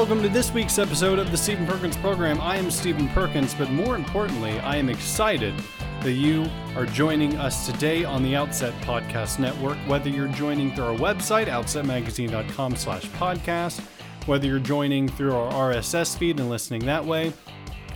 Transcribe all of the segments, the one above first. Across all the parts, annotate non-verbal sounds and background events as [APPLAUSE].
welcome to this week's episode of the Stephen Perkins program. I am Stephen Perkins, but more importantly, I am excited that you are joining us today on the Outset Podcast Network. Whether you're joining through our website, outsetmagazine.com slash podcast, whether you're joining through our RSS feed and listening that way,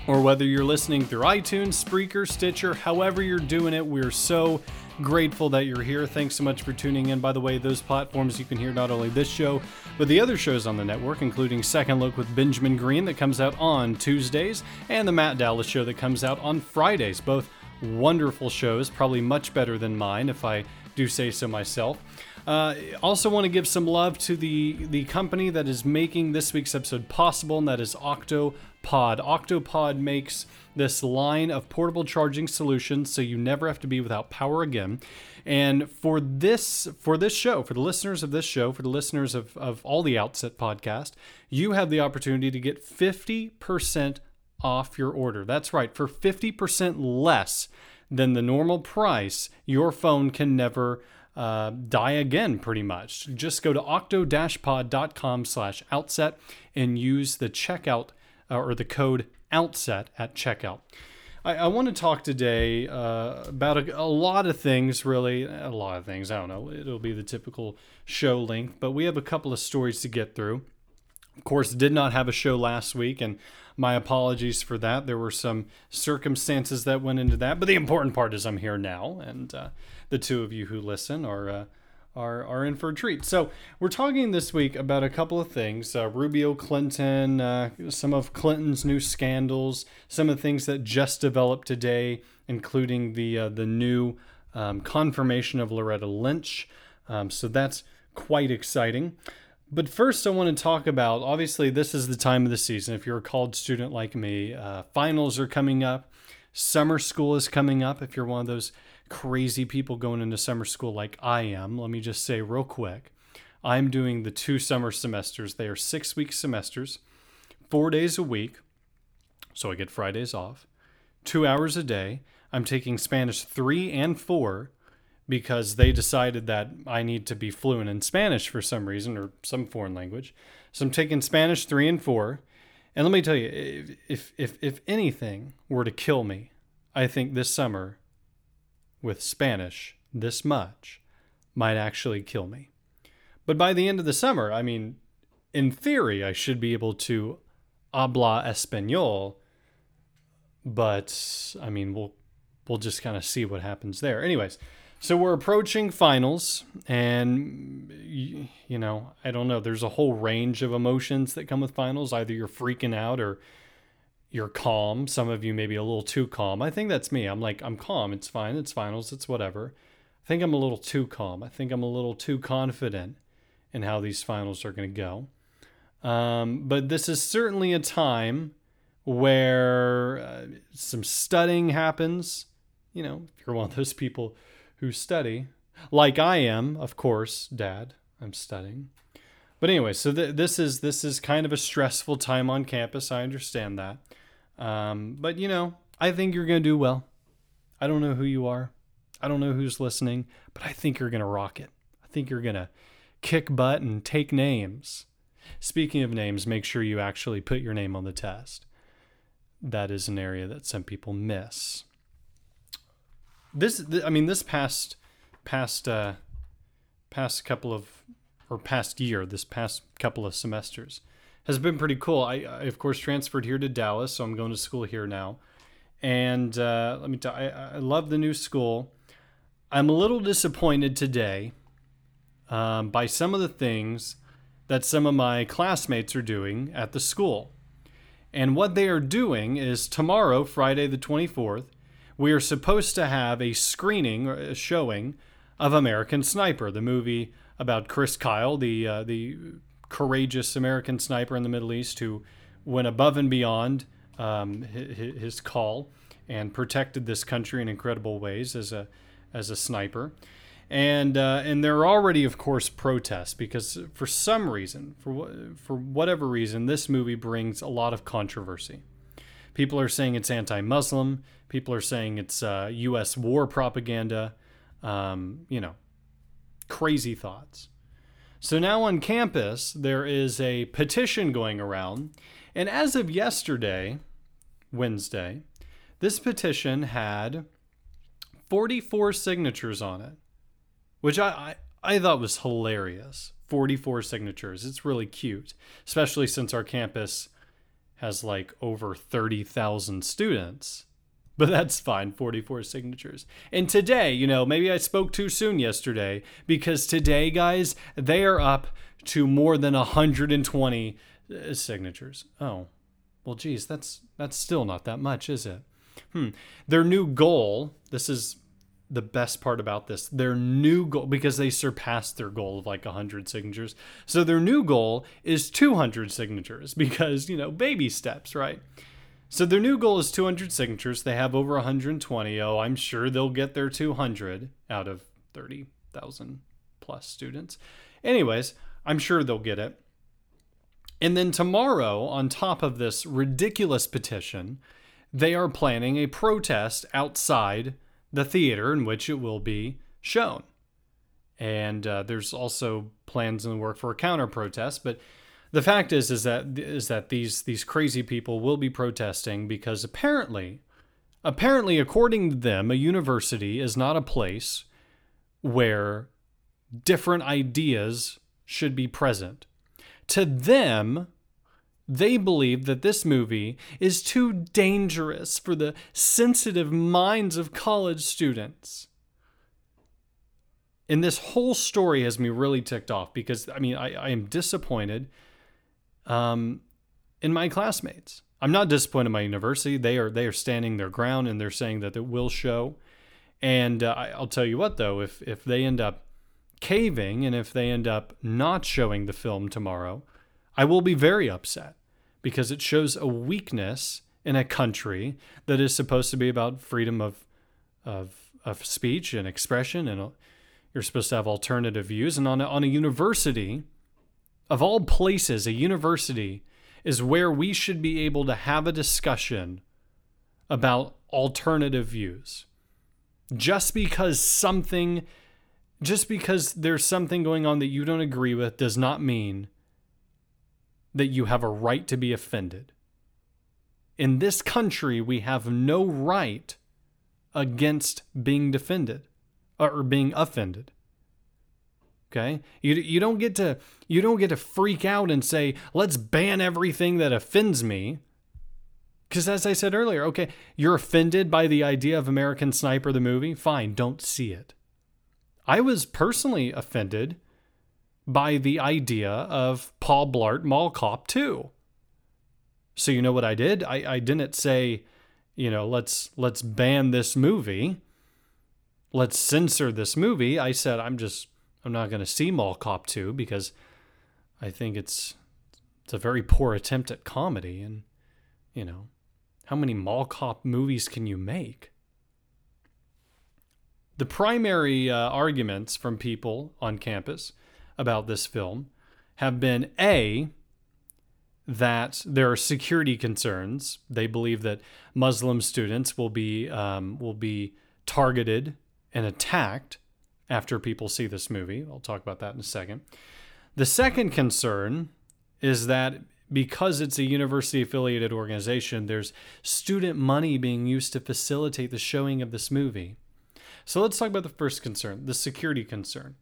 or whether you're listening through iTunes, Spreaker, Stitcher, however you're doing it, we're so grateful that you're here. Thanks so much for tuning in. By the way, those platforms you can hear not only this show, but the other shows on the network, including Second Look with Benjamin Green that comes out on Tuesdays, and the Matt Dallas show that comes out on Fridays. Both wonderful shows, probably much better than mine, if I do say so myself. Uh, also, want to give some love to the the company that is making this week's episode possible, and that is Octopod. Octopod makes this line of portable charging solutions, so you never have to be without power again. And for this for this show, for the listeners of this show, for the listeners of, of all the Outset podcast, you have the opportunity to get 50% off your order. That's right, for 50% less than the normal price, your phone can never uh, die again, pretty much. Just go to octo-pod.com slash outset and use the checkout uh, or the code outset at checkout. I, I want to talk today uh, about a, a, lot of things, really. A lot of things. I don't know. It'll be the typical show length, but we have a couple of stories to get through. Of course, did not have a show last week, and my apologies for that. There were some circumstances that went into that, but the important part is I'm here now, and uh, the two of you who listen are. Uh, are, are in for a treat. So, we're talking this week about a couple of things uh, Rubio Clinton, uh, some of Clinton's new scandals, some of the things that just developed today, including the, uh, the new um, confirmation of Loretta Lynch. Um, so, that's quite exciting. But first, I want to talk about obviously, this is the time of the season. If you're a college student like me, uh, finals are coming up, summer school is coming up. If you're one of those crazy people going into summer school like I am, let me just say real quick I'm doing the two summer semesters. They are six week semesters, four days a week. So I get Fridays off, two hours a day. I'm taking Spanish three and four because they decided that I need to be fluent in Spanish for some reason or some foreign language. So I'm taking Spanish three and four. And let me tell you, if if if anything were to kill me, I think this summer with Spanish this much might actually kill me. But by the end of the summer, I mean, in theory, I should be able to habla español. But I mean, we'll we'll just kind of see what happens there. Anyways, so we're approaching finals, and you know, I don't know. There's a whole range of emotions that come with finals. Either you're freaking out or you're calm. Some of you maybe a little too calm. I think that's me. I'm like, I'm calm. It's fine. It's finals. It's whatever. I think I'm a little too calm. I think I'm a little too confident in how these finals are going to go. Um, but this is certainly a time where uh, some studying happens. You know, if you're one of those people who study, like I am, of course, Dad. I'm studying. But anyway, so th- this is this is kind of a stressful time on campus. I understand that, um, but you know, I think you're gonna do well. I don't know who you are. I don't know who's listening, but I think you're gonna rock it. I think you're gonna kick butt and take names. Speaking of names, make sure you actually put your name on the test. That is an area that some people miss this i mean this past past uh past couple of or past year this past couple of semesters has been pretty cool. I, I of course transferred here to dallas so i'm going to school here now. And uh, let me tell I, I love the new school. I'm a little disappointed today um, by some of the things that some of my classmates are doing at the school. And what they are doing is tomorrow friday the 24th we are supposed to have a screening, or a showing of American Sniper, the movie about Chris Kyle, the uh, the courageous American sniper in the Middle East who went above and beyond um, his, call and protected this country in incredible ways as a as a sniper. And uh, and there are already, of course, protests because for some reason, for for whatever reason, this movie brings a lot of controversy. People are saying it's anti-Muslim. People are saying it's uh, U.S. war propaganda. Um, you know, crazy thoughts. So now on campus, there is a petition going around. And as of yesterday, Wednesday, this petition had 44 signatures on it, which I, I, I thought was hilarious. 44 signatures. It's really cute, especially since our campus has like over 30,000 students. [LAUGHS] But that's fine, 44 signatures. And today, you know, maybe I spoke too soon yesterday because today, guys, they are up to more than 120 uh, signatures. Oh. Well, geez, that's that's still not that much, is it? Hmm. Their new goal, this is the best part about this. Their new goal, because they surpassed their goal of like 100 signatures. So their new goal is 200 signatures [LAUGHS] because, you know, baby steps, right? So their new goal is 200 signatures. They have over 120. Oh, I'm sure they'll get their 200 out of 30,000 plus students. Anyways, I'm sure they'll get it. And then tomorrow, on top of this ridiculous petition, they are planning a protest outside the theater in which it will be shown. And uh, there's also plans in the work for a counter protest, but the fact is is that is that these these crazy people will be protesting because apparently apparently according to them a university is not a place where different ideas should be present to them they believe that this movie is too dangerous for the sensitive minds of college students. And this whole story has me really ticked off because, I mean, I, I am disappointed um, in my classmates. I'm not disappointed in my university. They are they are standing their ground and they're saying that it will show. And uh, I'll tell you what though, if if they end up caving and if they end up not showing the film tomorrow, I will be very upset because it shows a weakness in a country that is supposed to be about freedom of of of speech and expression and you're supposed to have alternative views and on a, on a university of all places, a university is where we should be able to have a discussion about alternative views. Just because something, just because there's something going on that you don't agree with, does not mean that you have a right to be offended. In this country, we have no right against being defended uh, or being offended. Okay? You you don't get to you don't get to freak out and say, "Let's ban everything that offends me." Cuz as I said earlier, okay, you're offended by the idea of American Sniper the movie? Fine, don't see it. I was personally offended by the idea of Paul Blart Mall Cop 2. So you know what I did? I, I didn't say, you know, let's let's ban this movie. Let's censor this movie. I said I'm just I'm not going to see Mall Cop 2 because I think it's it's a very poor attempt at comedy and you know, how many Mall Cop movies can you make? The primary uh, arguments from people on campus about this film have been A, that there are security concerns. They believe that Muslim students will be um, will be targeted and attacked after people see this movie. I'll talk about that in a second. The second concern is that because it's a university affiliated organization, there's student money being used to facilitate the showing of this movie. So let's talk about the first concern, the security concern.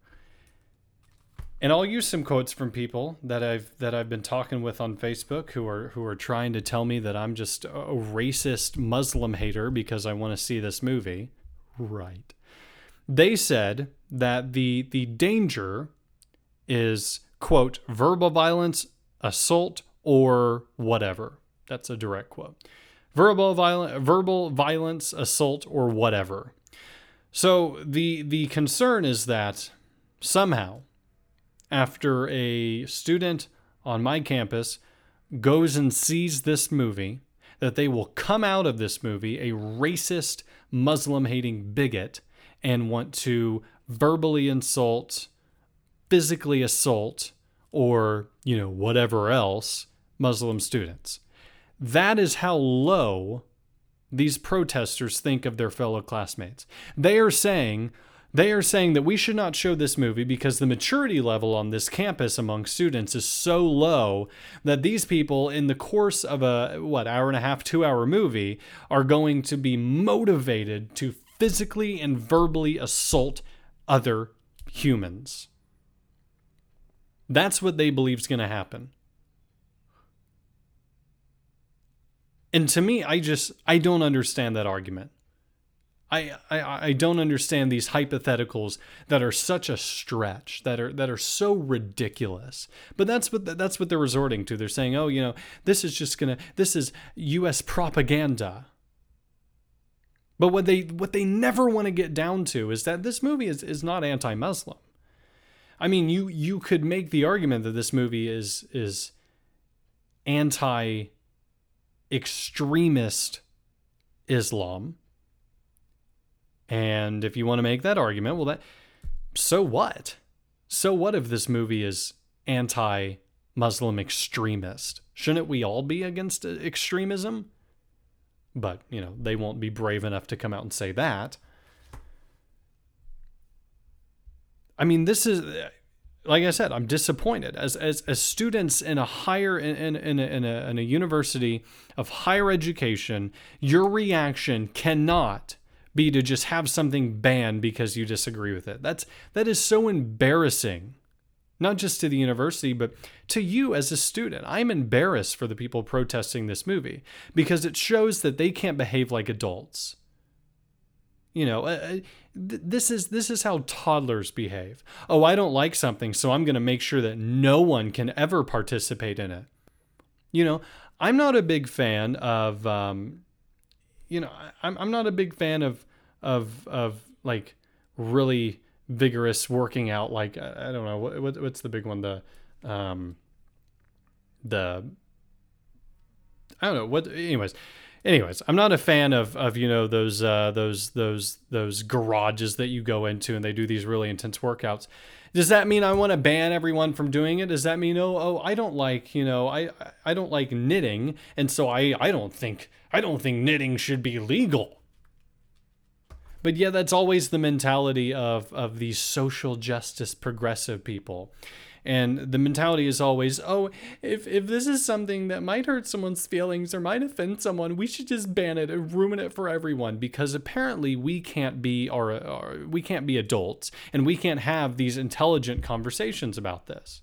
And I'll use some quotes from people that I've that I've been talking with on Facebook who are who are trying to tell me that I'm just a racist Muslim hater because I want to see this movie. Right they said that the the danger is quote verbal violence, assault, or whatever. That's a direct quote. Verbal violence, verbal violence, assault, or whatever. So the the concern is that somehow, after a student on my campus goes and sees this movie, that they will come out of this movie a racist, Muslim hating bigot and want to verbally insult, physically assault, or, you know, whatever else Muslim students. That is how low these protesters think of their fellow classmates. They are saying, They are saying that we should not show this movie because the maturity level on this campus among students is so low that these people, in the course of a, what, hour and a half, two hour movie, are going to be motivated to physically and verbally assault other humans. That's what they believe is going to happen. And to me, I just I don't understand that argument. I, I I don't understand these hypotheticals that are such a stretch that are that are so ridiculous. But that's what that's what they're resorting to. They're saying, "Oh, you know, this is just to this is US propaganda." But what they what they never want to get down to is that this movie is is not anti-Muslim. I mean, you you could make the argument that this movie is is anti extremist Islam. And if you want to make that argument, well that so what? So what if this movie is anti Muslim extremist? Shouldn't we all be against extremism? But, you know, they won't be brave enough to come out and say that. I mean, this is like I said, I'm disappointed as as, as students in a higher in, in, in, a, in, a, in a university of higher education, your reaction cannot be to just have something banned because you disagree with it. That's that is so embarrassing. Not just to the university, but to you as a student. I'm embarrassed for the people protesting this movie because it shows that they can't behave like adults. You know, uh, this is this is how toddlers behave. Oh, I don't like something, so I'm going to make sure that no one can ever participate in it. You know, I'm not a big fan of, um, you know, I'm I'm not a big fan of of of like really vigorous working out. Like I don't know what, what's the big one the um the I don't know what. Anyways, anyways, I'm not a fan of of you know those uh, those those those garages that you go into and they do these really intense workouts. Does that mean I want to ban everyone from doing it? Does that mean oh oh I don't like you know I I don't like knitting and so I I don't think I don't think knitting should be legal. But yeah, that's always the mentality of of these social justice progressive people and the mentality is always, oh, if, if this is something that might hurt someone's feelings or might offend someone, we should just ban it and ruin it for everyone because apparently we can't be or, or we can't be adults and we can't have these intelligent conversations about this.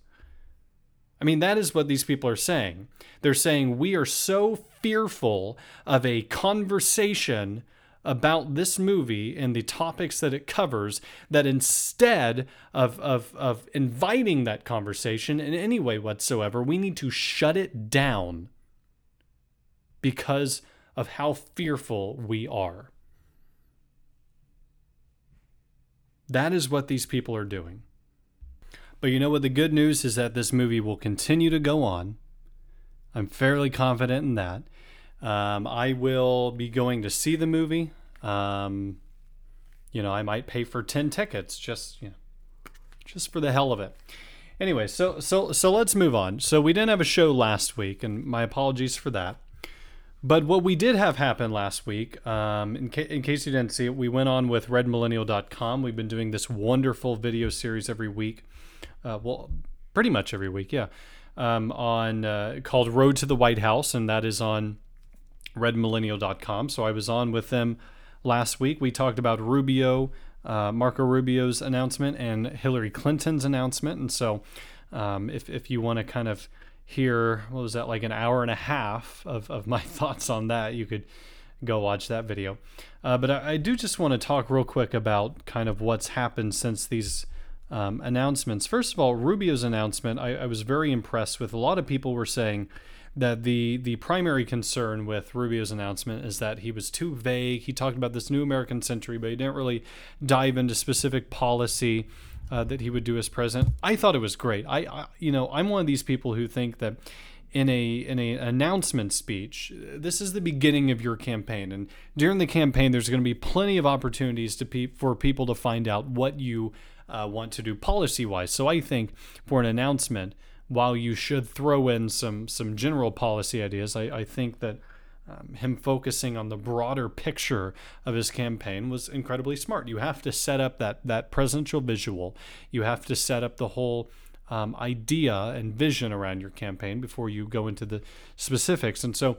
I mean, that is what these people are saying. They're saying we are so fearful of a conversation about this movie and the topics that it covers that instead of, of, of inviting that conversation in any way whatsoever, we need to shut it down because of how fearful we are. That is what these people are doing. But you know what? The good news is that this movie will continue to go on. I'm fairly confident in that. Um, I will be going to see the movie. Um, you know, I might pay for ten tickets just you know, just for the hell of it. Anyway, so so so let's move on. So we didn't have a show last week, and my apologies for that. But what we did have happen last week, um, in, ca- in case you didn't see it, we went on with redmillennial.com. We've been doing this wonderful video series every week. Uh, well, pretty much every week, yeah. Um, on uh, called Road to the White House, and that is on redmillennial.com. So I was on with them last week. We talked about Rubio, uh, Marco Rubio's announcement, and Hillary Clinton's announcement. And so, um, if if you want to kind of hear what was that like an hour and a half of of my [LAUGHS] thoughts on that, you could go watch that video. Uh, but I, I, do just want to talk real quick about kind of what's happened since these. Um, announcements. First of all, Rubio's announcement, I, I was very impressed with. A lot of people were saying, that the the primary concern with Rubio's announcement is that he was too vague. He talked about this new American century, but he didn't really dive into specific policy uh, that he would do as president. I thought it was great. I, I, you know I'm one of these people who think that in a in a announcement speech, this is the beginning of your campaign, and during the campaign, there's going to be plenty of opportunities to pe- for people to find out what you uh, want to do policy wise. So I think for an announcement while you should throw in some some general policy ideas, I, I think that um, him focusing on the broader picture of his campaign was incredibly smart. You have to set up that that presidential visual. You have to set up the whole um, idea and vision around your campaign before you go into the specifics. And so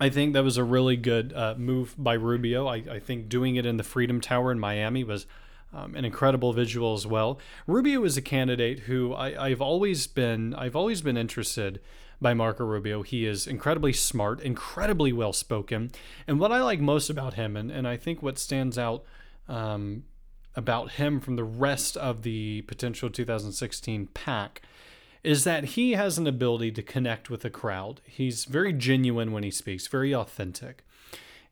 I think that was a really good uh, move by Rubio. I, I, think doing it in the Freedom Tower in Miami was um, an incredible visual as well. Rubio is a candidate who I, have always been I've always been interested by Marco Rubio. He is incredibly smart, incredibly well spoken, and what I like most about him, and, and I think what stands out um, about him from the rest of the potential 2016 pack is that he has an ability to connect with a crowd. He's very genuine when he speaks, very authentic.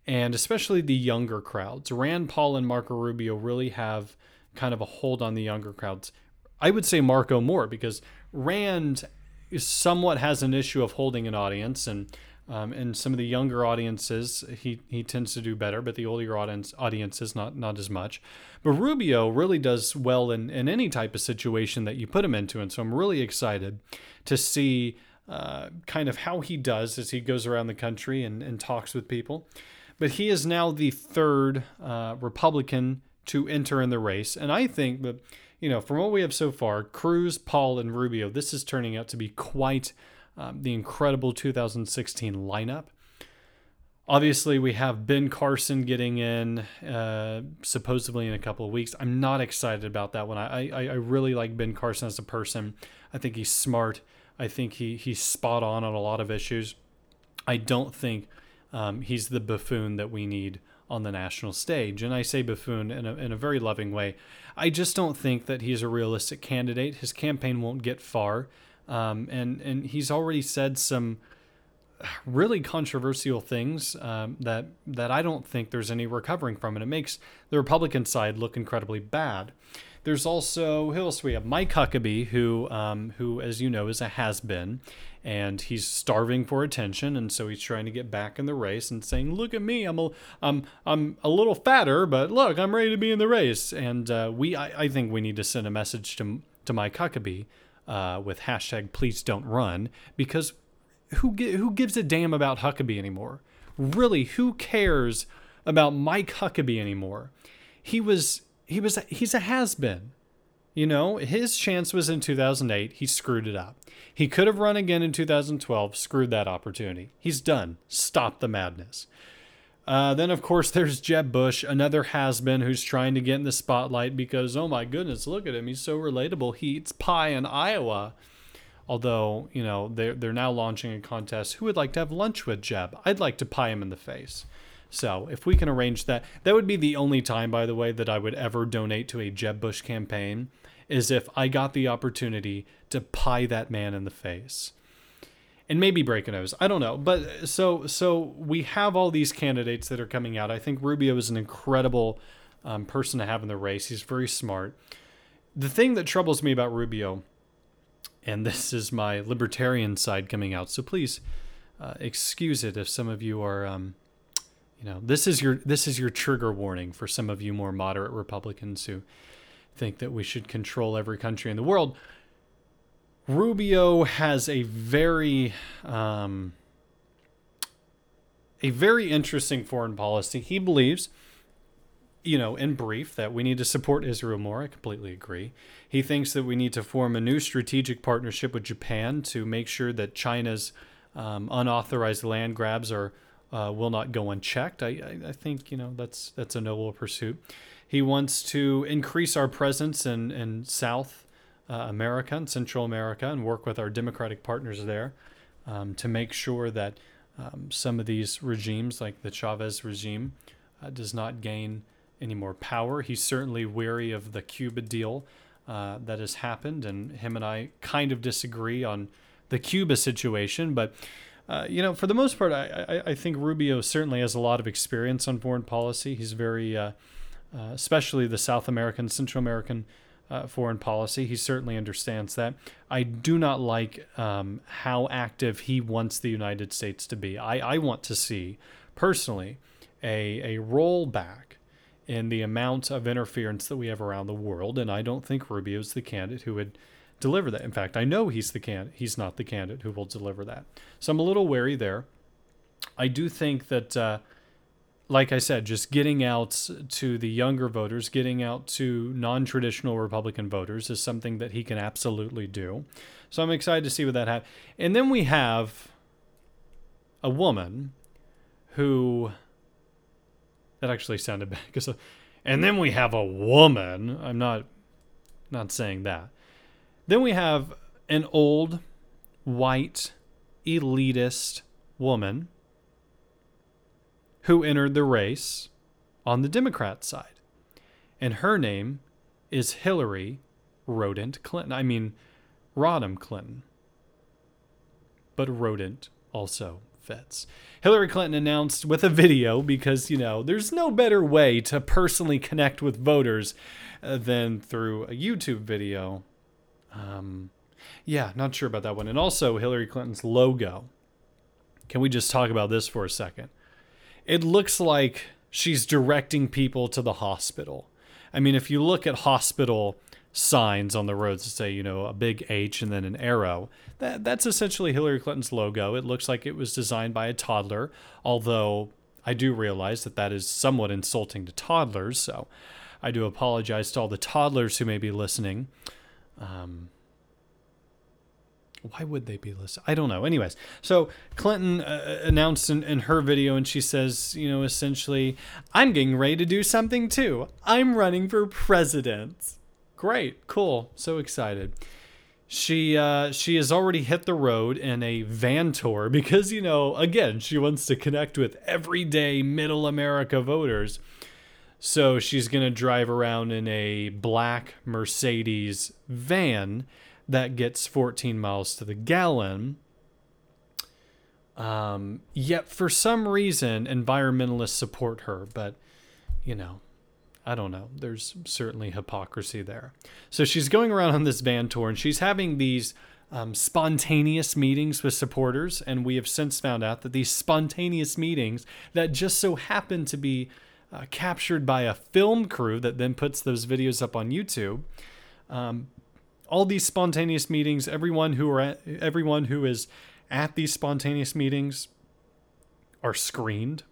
And especially the younger crowds. Rand Paul and Marco Rubio really have kind of a hold on the younger crowds. I would say Marco more because Rand somewhat has an issue of holding an audience and um, and some of the younger audiences, he, he tends to do better, but the older audience audiences not not as much. But Rubio really does well in, in any type of situation that you put him into, and so I'm really excited to see uh, kind of how he does as he goes around the country and, and talks with people. But he is now the third uh, Republican to enter in the race, and I think that you know from what we have so far, Cruz, Paul, and Rubio, this is turning out to be quite um, the incredible 2016 lineup. Obviously, we have Ben Carson getting in uh, supposedly in a couple of weeks. I'm not excited about that one. I, I, I really like Ben Carson as a person. I think he's smart. I think he, he's spot on on a lot of issues. I don't think um, he's the buffoon that we need on the national stage. And I say buffoon in a, in a very loving way. I just don't think that he's a realistic candidate. His campaign won't get far. Um, and and he's already said some really controversial things um, that that I don't think there's any recovering from, and it makes the Republican side look incredibly bad. There's also who else we have? Mike Huckabee, who um, who, as you know, is a has been, and he's starving for attention, and so he's trying to get back in the race and saying, "Look at me, I'm a I'm I'm a little fatter, but look, I'm ready to be in the race." And uh, we, I, I think we need to send a message to to Mike Huckabee uh, with hashtag please don't run because who who gives a damn about Huckabee anymore? Really, who cares about Mike Huckabee anymore? He was he was he's a has been. You know, his chance was in 2008. He screwed it up. He could have run again in 2012, screwed that opportunity. He's done. Stop the madness. Uh, then, of course, there's Jeb Bush, another has been who's trying to get in the spotlight because, oh my goodness, look at him. He's so relatable. He eats pie in Iowa. Although, you know, they're, they're now launching a contest. Who would like to have lunch with Jeb? I'd like to pie him in the face. So, if we can arrange that, that would be the only time, by the way, that I would ever donate to a Jeb Bush campaign, is if I got the opportunity to pie that man in the face and maybe break a nose. I don't know. But so so we have all these candidates that are coming out. I think Rubio is an incredible um, person to have in the race. He's very smart. The thing that troubles me about Rubio, and this is my libertarian side coming out, so please uh, excuse it if some of you are, um, you know, this is your this is your trigger warning for some of you more moderate Republicans who think that we should control every country in the world. Rubio has a very um, a very interesting foreign policy. He believes, you know, in brief, that we need to support Israel more. I completely agree. He thinks that we need to form a new strategic partnership with Japan to make sure that China's um, unauthorized land grabs are uh, will not go unchecked. I, I, I think you know that's that's a noble pursuit. He wants to increase our presence in in South uh, America and Central America and work with our democratic partners there um, to make sure that um, some of these regimes, like the Chavez regime, uh, does not gain any more power. He's certainly weary of the Cuba deal uh, that has happened, and him and I kind of disagree on the Cuba situation, but. Uh, you know, for the most part, I, I, I, think Rubio certainly has a lot of experience on foreign policy. He's very, uh, uh, especially the South American, Central American uh, foreign policy. He certainly understands that. I do not like um, how active he wants the United States to be. I, I want to see, personally, a, a rollback in the amount of interference that we have around the world, and I don't think Rubio is the candidate who would deliver that. In fact, I know he's the can he's not the candidate who will deliver that. So I'm a little wary there. I do think that, uh, like I said, just getting out to the younger voters, getting out to non traditional Republican voters is something that he can absolutely do. So I'm excited to see what that happens. And then we have a woman who. That actually sounded [LAUGHS] bad because. And then we have a woman. I'm not not saying that. Then we have an old white elitist woman who entered the race on the Democrat side. And her name is Hillary Rodent Clinton. I mean, Rodham Clinton. But Rodent also fits. Hillary Clinton announced with a video because, you know, there's no better way to personally connect with voters uh, than through a YouTube video. Um, yeah, not sure about that one. And also Hillary Clinton's logo. Can we just talk about this for a second? It looks like she's directing people to the hospital. I mean, if you look at hospital signs on the roads that say, you know, a big H and then an arrow, that, that's essentially Hillary Clinton's logo. It looks like it was designed by a toddler, although I do realize that that is somewhat insulting to toddlers. So I do apologize to all the toddlers who may be listening. Um, why would they be listening? I don't know. Anyways, so Clinton uh, announced in, in her video, and she says, you know, essentially, I'm getting ready to do something too. I'm running for president. Great, cool, so excited. She uh, she has already hit the road in a van tour [LAUGHS] because you know again she wants to connect with everyday middle America voters. So she's gonna drive around in a black Mercedes van that gets 14 miles to the gallon. Um, yet for some reason, environmentalists support her, but you know, I don't know. There's certainly hypocrisy there. So she's going around on this van tour and she's having these um, spontaneous meetings with supporters. And we have since found out that these spontaneous meetings that just so happen to be uh, captured by a film crew that then puts those videos up on YouTube. Um, all these spontaneous meetings, everyone who are at, everyone who is at these spontaneous meetings are screened.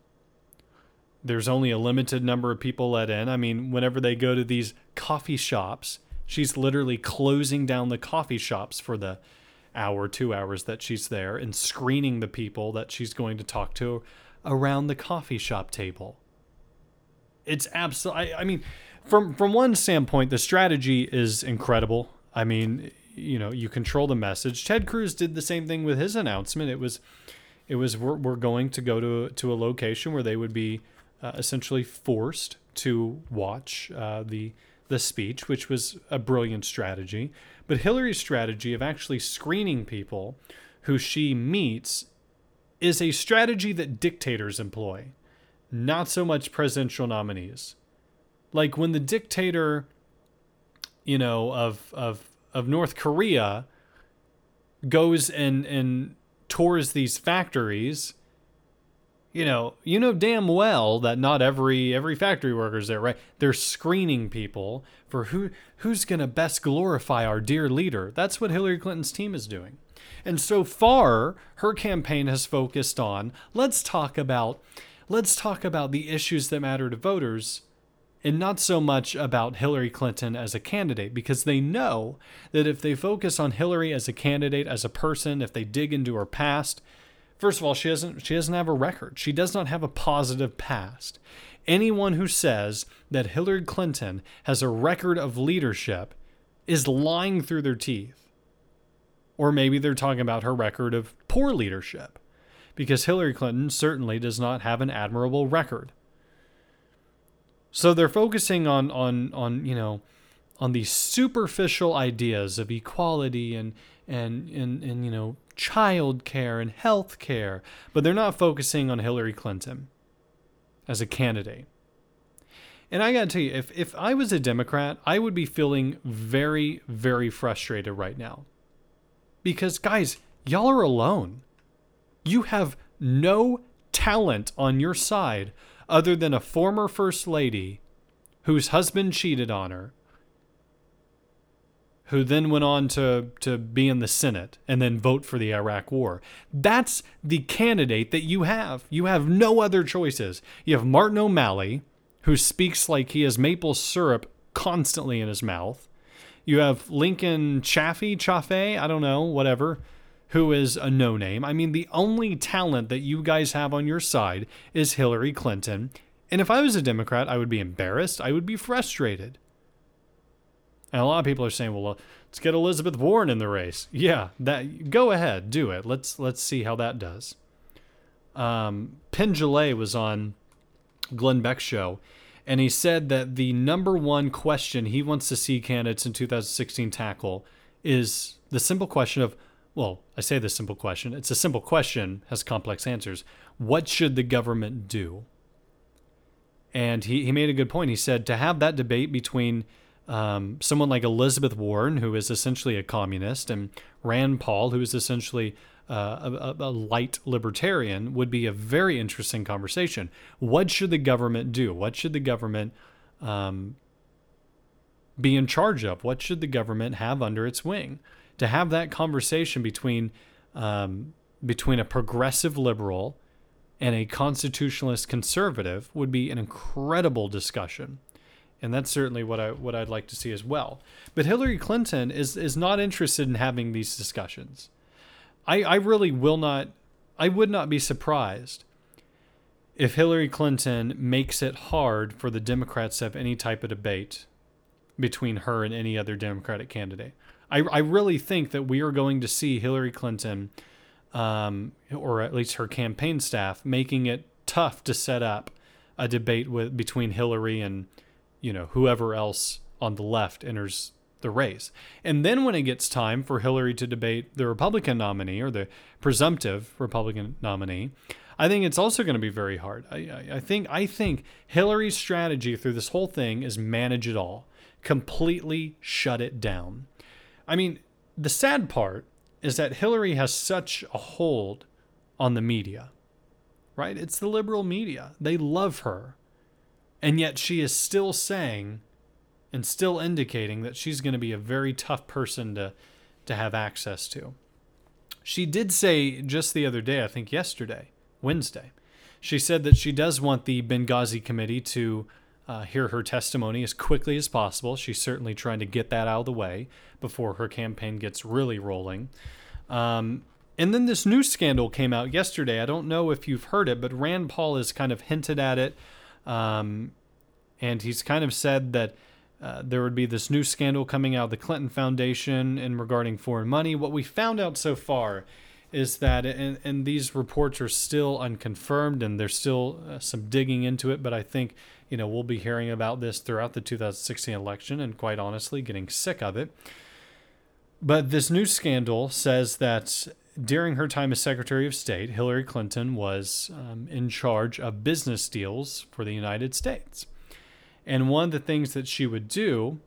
There's only a limited number of people let in. I mean, whenever they go to these coffee shops, she's literally closing down the coffee shops for the hour, two hours that she's there and screening the people that she's going to talk to around the coffee shop table. It's absolutely, I, I mean, from from one standpoint, the strategy is incredible. I mean, you know, you control the message. Ted Cruz did the same thing with his announcement. It was, it was we're, we're going to go to to a location where they would be uh, essentially forced to watch uh, the the speech, which was a brilliant strategy. But Hillary's strategy of actually screening people who she meets is a strategy that dictators employ, not so much presidential nominees. Like when the dictator you know, of of of North Korea goes and and tours these factories, you know, you know damn well that not every every factory worker's there, right? They're screening people for who who's going to best glorify our dear leader. That's what Hillary Clinton's team is doing. And so far, her campaign has focused on let's talk about let's talk about the issues that matter to voters and not so much about Hillary Clinton as a candidate because they know that if they focus on Hillary as a candidate, as a person, if they dig into her past, first of all, she doesn't she doesn't have a record. She does not have a positive past. Anyone who says that Hillary Clinton has a record of leadership is lying through their teeth. Or maybe they're talking about her record of poor leadership because Hillary Clinton certainly does not have an admirable record. So they're focusing on on on you know on these superficial ideas of equality and and and, and you know child care and health care, but they're not focusing on Hillary Clinton as a candidate. And I got to tell you, if, if I was a Democrat, I would be feeling very, very frustrated right now. Because, guys, y'all are alone. You have no talent on your side other than a former first lady whose husband cheated on her who then went on to, to be in the Senate and then vote for the Iraq War. That's the candidate that you have. You have no other choices. You have Martin O'Malley, who speaks like he has maple syrup constantly in his mouth. You have Lincoln Chafee, Chafee, I don't know, whatever, who is a no name. I mean, the only talent that you guys have on your side is Hillary Clinton. And if I was a Democrat, I would be embarrassed. I would be frustrated. And a lot of people are saying, well, let's get Elizabeth Warren in the race. Yeah, that go ahead, do it. Let's let's see how that does. Um, was on Glenn Beck's show, and he said that the number one question he wants to see candidates in 2016 tackle is the simple question of, well, I say this simple question. It's a simple question, has complex answers. What should the government do? And he, he made a good point. He said to have that debate between um, someone like Elizabeth Warren, who is essentially a communist, and Rand Paul, who is essentially uh, a, a, light libertarian, would be a very interesting conversation. What should the government do? What should the government um, be in charge of? What should the government have under its wing? To have that conversation between um, between a progressive liberal and a constitutionalist conservative would be an incredible discussion and that's certainly what I what I'd like to see as well. But Hillary Clinton is is not interested in having these discussions. I I really will not. I would not be surprised if Hillary Clinton makes it hard for the Democrats to have any type of debate between her and any other Democratic candidate. I I really think that we are going to see Hillary Clinton. Um, or at least her campaign staff, making it tough to set up a debate with between Hillary and you know, whoever else on the left enters the race. And then when it gets time for Hillary to debate the Republican nominee or the presumptive Republican nominee, I think it's also going to be very hard. I, I, I, think I think Hillary's strategy through this whole thing is manage it all, completely shut it down. I mean, the sad part is that Hillary has such a hold on the media, right? It's the liberal media. They love her. And yet she is still saying and still indicating that she's going to be a very tough person to, to have access to. She did say just the other day, I think yesterday, Wednesday, she said that she does want the Benghazi committee to uh, hear her testimony as quickly as possible. She's certainly trying to get that out of the way before her campaign gets really rolling. Um, and then this new scandal came out yesterday. I don't know if you've heard it, but Rand Paul has kind of hinted at it. Um, and he's kind of said that uh, there would be this new scandal coming out of the Clinton Foundation in regarding foreign money. What we found out so far is that, and, and these reports are still unconfirmed, and there's still uh, some digging into it. But I think you know we'll be hearing about this throughout the 2016 election, and quite honestly, getting sick of it. But this new scandal says that during her time as Secretary of State, Hillary Clinton was um, in charge of business deals for the United States. And one of the things that she would do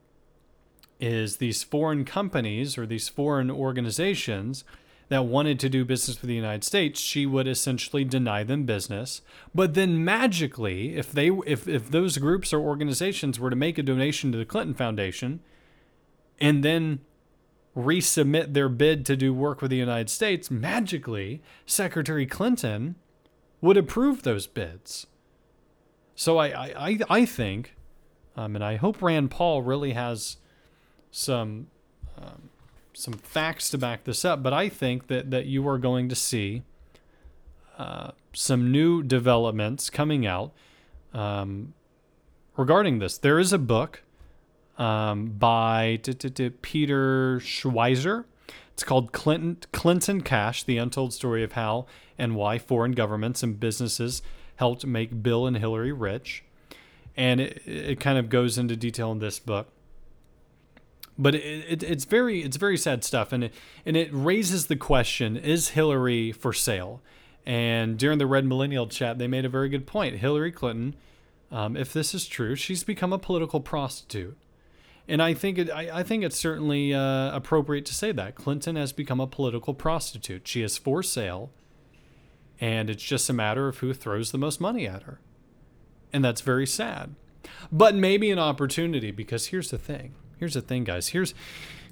is these foreign companies or these foreign organizations that wanted to do business with the United States, she would essentially deny them business. But then magically, if they if if those groups or organizations were to make a donation to the Clinton Foundation and then resubmit their bid to do work with the United States, magically, Secretary Clinton would approve those bids. So I, I, I think, um, and I hope Rand Paul really has some um, some facts to back this up, but I think that, that you are going to see uh, some new developments coming out um, regarding this. There is a book um, by Peter Schweizer. It's called Clinton, Clinton Cash The Untold Story of How and Why Foreign Governments and Businesses Helped Make Bill and Hillary Rich. And it, it kind of goes into detail in this book. But it, it, it's very it's very sad stuff, and it and it raises the question: Is Hillary for sale? And during the Red Millennial chat, they made a very good point. Hillary Clinton, um, if this is true, she's become a political prostitute and I think it, I, I think it's certainly uh, appropriate to say that Clinton has become a political prostitute. She is for sale, and it's just a matter of who throws the most money at her, and that's very sad. But maybe an opportunity because here's the thing. Here's the thing, guys. Here's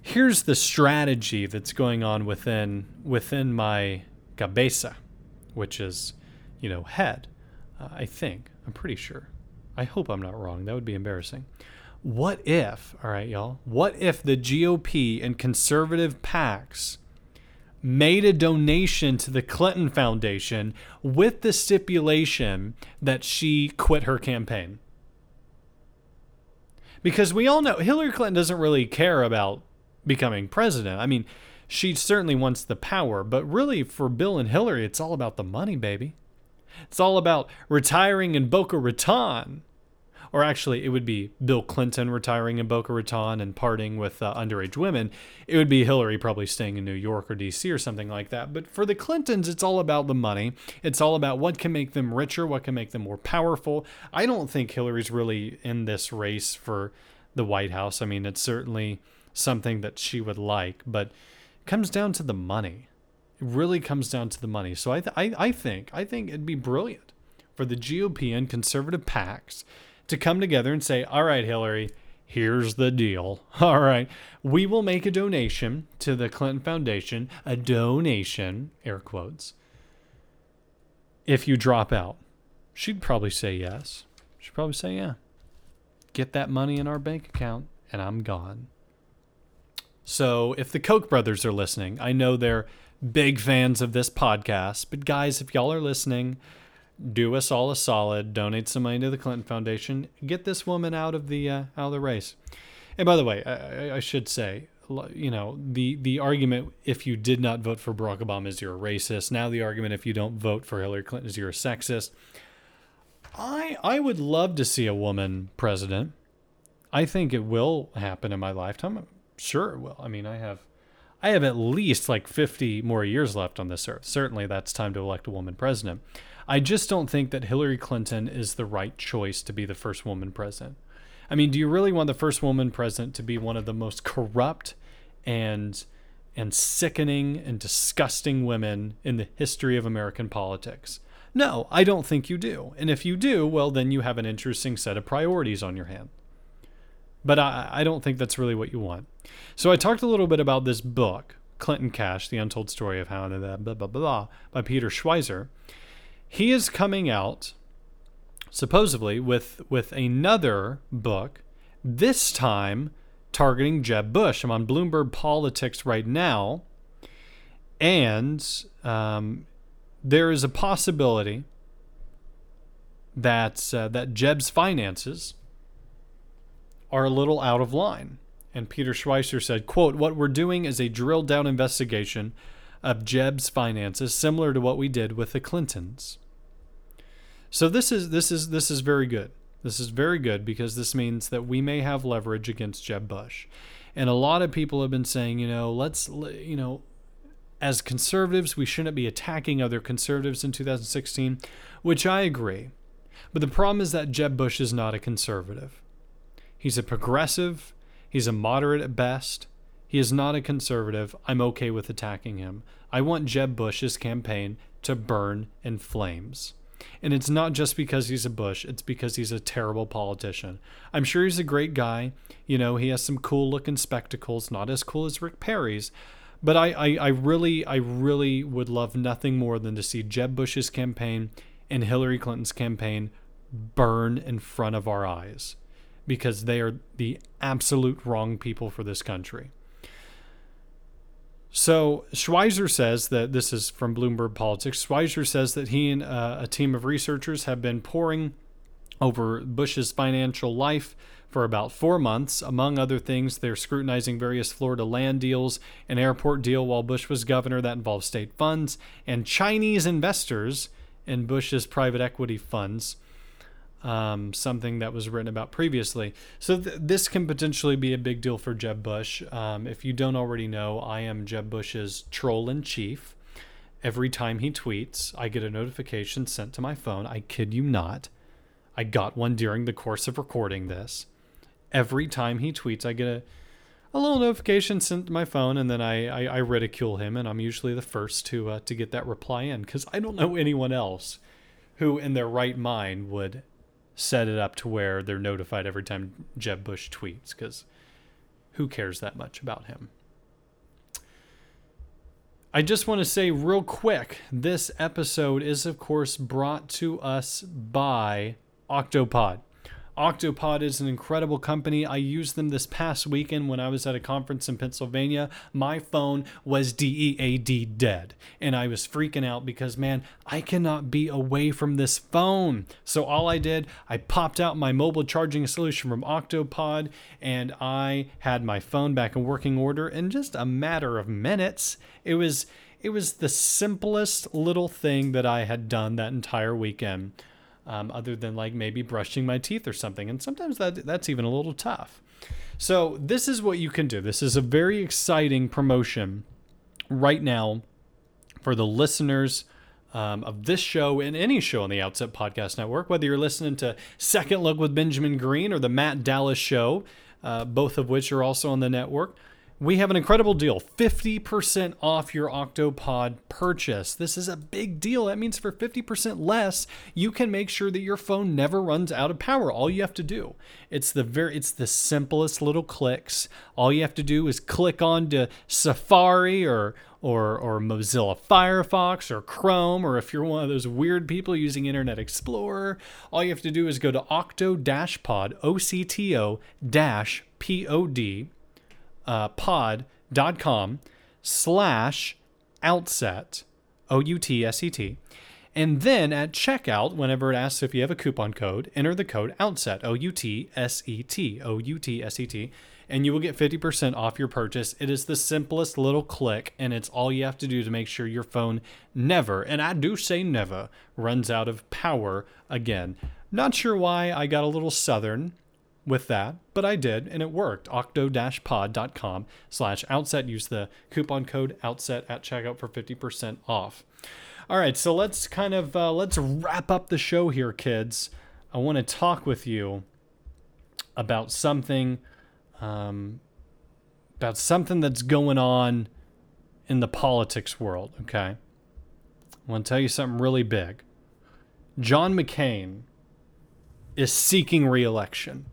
here's the strategy that's going on within within my cabeza, which is, you know, head. Uh, I think I'm pretty sure. I hope I'm not wrong. That would be embarrassing. What if, all right, y'all, what if the GOP and conservative PACs made a donation to the Clinton Foundation with the stipulation that she quit her campaign? Because we all know Hillary Clinton doesn't really care about becoming president. I mean, she certainly wants the power, but really for Bill and Hillary, it's all about the money, baby. It's all about retiring in Boca Raton or actually, it would be Bill Clinton retiring in Boca Raton and parting with uh, underage women. It would be Hillary probably staying in New York or DC or something like that. But for the Clintons, it's all about the money. It's all about what can make them richer, what can make them more powerful. I don't think Hillary's really in this race for the White House. I mean, it's certainly something that she would like, but it comes down to the money. It really comes down to the money. So I, th- I, I think I think it'd be brilliant for the GOP and conservative PACs to come together and say, all right, Hillary, here's the deal. [LAUGHS] All right, we will make a donation to the Clinton Foundation, a donation, air quotes, if you drop out. She'd probably say yes. She'd probably say, yeah. Get that money in our bank account, and I'm gone. So, if the Koch brothers are listening, I know they're big fans of this podcast, but guys, if y'all are listening, do us all a solid, donate some money to the Clinton Foundation, get this woman out of the uh, out of the race. And by the way, I, I, should say, you know, the the argument if you did not vote for Barack Obama is you're a racist. Now the argument if you don't vote for Hillary Clinton is you're a sexist. I I would love to see a woman president. I think it will happen in my lifetime. I'm sure it will. I mean, I have I have at least like 50 more years left on this earth. Certainly that's time to elect a woman president. I just don't think that Hillary Clinton is the right choice to be the first woman president. I mean, do you really want the first woman president to be one of the most corrupt and and sickening and disgusting women in the history of American politics? No, I don't think you do. And if you do, well, then you have an interesting set of priorities on your hand. But I, I don't think that's really what you want. So I talked a little bit about this book, Clinton Cash, The Untold Story of How, blah, blah, blah, blah, by Peter Schweizer. He is coming out supposedly with with another book, this time targeting Jeb Bush. I'm on Bloomberg Politics right now, and um, there is a possibility that uh, that Jeb's finances are a little out of line. And Peter Schweizer said, quote, what we're doing is a drill down investigation of Jeb's finances, similar to what we did with the Clintons. So this is this is this is very good. This is very good because this means that we may have leverage against Jeb Bush. And a lot of people have been saying, you know, let's you know, as conservatives, we shouldn't be attacking other conservatives in 2016, which I agree. But the problem is that Jeb Bush is not a conservative. He's a progressive, he's a moderate at best. He is not a conservative. I'm okay with attacking him. I want Jeb Bush's campaign to burn in flames. And it's not just because he's a Bush, it's because he's a terrible politician. I'm sure he's a great guy. You know, he has some cool looking spectacles, not as cool as Rick Perry's. But I, I, I really, I really would love nothing more than to see Jeb Bush's campaign and Hillary Clinton's campaign burn in front of our eyes because they are the absolute wrong people for this country. So Schweizer says that this is from Bloomberg Politics. Schweizer says that he and uh, a team of researchers have been poring over Bush's financial life for about four months. Among other things, they're scrutinizing various Florida land deals, an airport deal while Bush was governor that involved state funds, and Chinese investors in Bush's private equity funds um, something that was written about previously. So th- this can potentially be a big deal for Jeb Bush. Um, if you don't already know, I am Jeb Bush's troll in chief. Every time he tweets, I get a notification sent to my phone. I kid you not. I got one during the course of recording this. Every time he tweets, I get a, a little notification sent to my phone, and then I, I, I ridicule him, and I'm usually the first to uh, to get that reply in because I don't know anyone else who, in their right mind, would set it up to where they're notified every time Jeb Bush tweets because who cares that much about him? I just want to say real quick this episode is, of course, brought to us by Octopod. Octopod is an incredible company. I used them this past weekend when I was at a conference in Pennsylvania. My phone was DEAD dead, and I was freaking out because, man, I cannot be away from this phone. So, all I did, I popped out my mobile charging solution from Octopod, and I had my phone back in working order in just a matter of minutes. It was. It was the simplest little thing that I had done that entire weekend um, other than like maybe brushing my teeth or something. And sometimes that that's even a little tough. So this is what you can do. This is a very exciting promotion right now for the listeners um, of this show and any show on the Outset Podcast Network, whether you're listening to Second Look with Benjamin Green or the Matt Dallas Show, uh, both of which are also on the network we have an incredible deal 50% off your Octopod purchase. This is a big deal. That means for 50% less, you can make sure that your phone never runs out of power. All you have to do, it's the very it's the simplest little clicks. All you have to do is click on to Safari or or or Mozilla Firefox or Chrome or if you're one of those weird people using Internet Explorer, all you have to do is go to octo-pod, O uh, pod.com slash outset, O U T S E T. And then at checkout, whenever it asks if you have a coupon code, enter the code OUTSET, O U T S E T, O U T S E T, and you will get 50% off your purchase. It is the simplest little click, and it's all you have to do to make sure your phone never, and I do say never, runs out of power again. Not sure why I got a little southern with that, but I did, and it worked. octo-pod.com slash outset. Use the coupon code outset at checkout for 50% off. All right, so let's kind of uh, let's wrap up the show here, kids. I want to talk with you about something um, about something that's going on in the politics world. Okay, I want to tell you something really big. John McCain is seeking reelection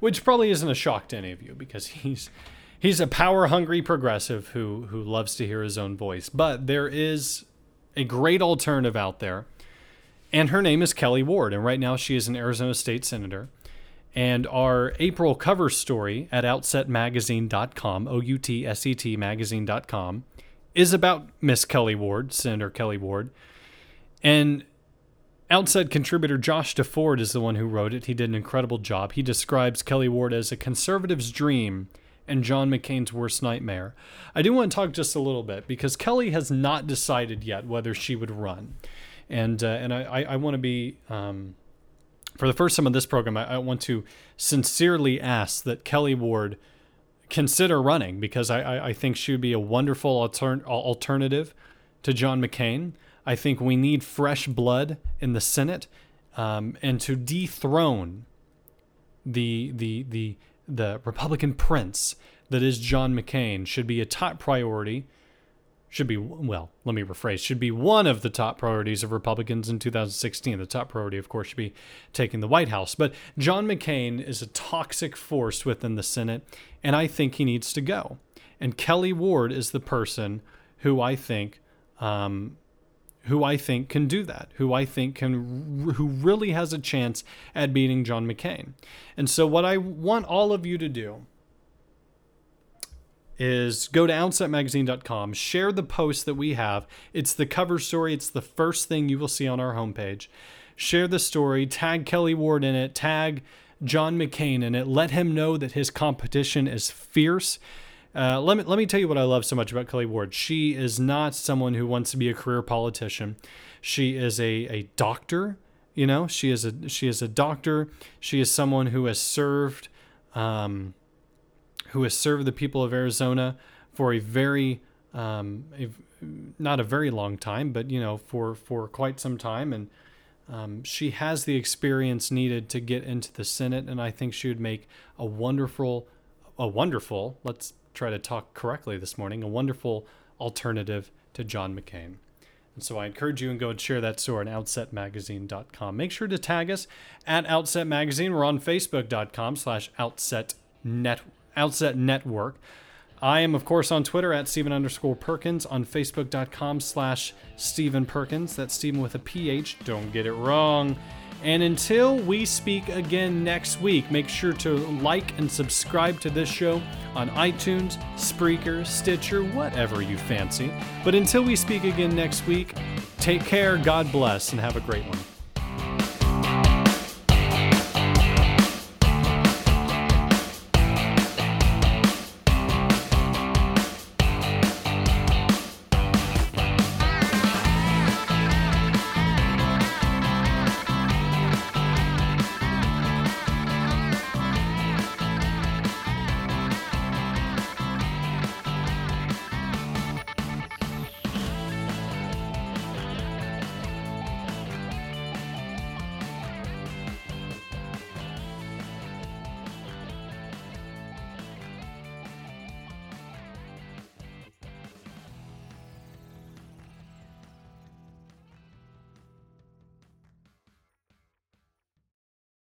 which probably isn't a shock to any of you because he's he's a power hungry progressive who who loves to hear his own voice. But there is a great alternative out there, and her name is Kelli Ward, and right now she is an Arizona state senator. And our April cover story at outsetmagazine.com, O U T S E T magazine.com, is about Miss Kelli Ward, Senator Kelli Ward. And Outset contributor Josh DeFord is the one who wrote it. He did an incredible job. He describes Kelli Ward as a conservative's dream and John McCain's worst nightmare. I do want to talk just a little bit because Kelli has not decided yet whether she would run, and uh, and I I, want to be. Um, for the first time on this program, I, I, want to sincerely ask that Kelli Ward consider running because I, I, I think she would be a wonderful altern- alternative to John McCain. I think we need fresh blood in the Senate, um, and to dethrone the the the the Republican prince that is John McCain should be a top priority. Should be well. Let me rephrase. Should be one of the top priorities of Republicans in 2016. The top priority, of course, should be taking the White House. But John McCain is a toxic force within the Senate, and I think he needs to go. And Kelli Ward is the person who I think um, who I think can do that, who I think can, who really has a chance at beating John McCain. And so, what I want all of you to do is go to outsetmagazine.com, share the post that we have. It's the cover story, it's the first thing you will see on our homepage. Share the story, tag Kelli Ward in it, tag John McCain in it, let him know that his competition is fierce uh, let me let me tell you what I love so much about Kelli Ward. She is not someone who wants to be a career politician. She is a, a doctor. You know, she is a she is a doctor. She is someone who has served, um, who has served the people of Arizona for a very um, a, not a very long time, but you know, for for quite some time, and um, she has the experience needed to get into the Senate, and I think she would make a wonderful, a wonderful. Let's try to talk correctly this morning, a wonderful alternative to John McCain. And so I encourage you and go and share that story on outsetmagazine.com. Make sure to tag us at Outset Magazine. We're on Facebook.com slash outset Outset Network. I am, of course, on Twitter at Stephen underscore Perkins, on Facebook.com slash Stephen Perkins. That's Stephen with a PH. Don't get it wrong. And until we speak again next week, make sure to like and subscribe to this show on iTunes, Spreaker, Stitcher, whatever you fancy. But until we speak again next week, take care, God bless, and have a great one.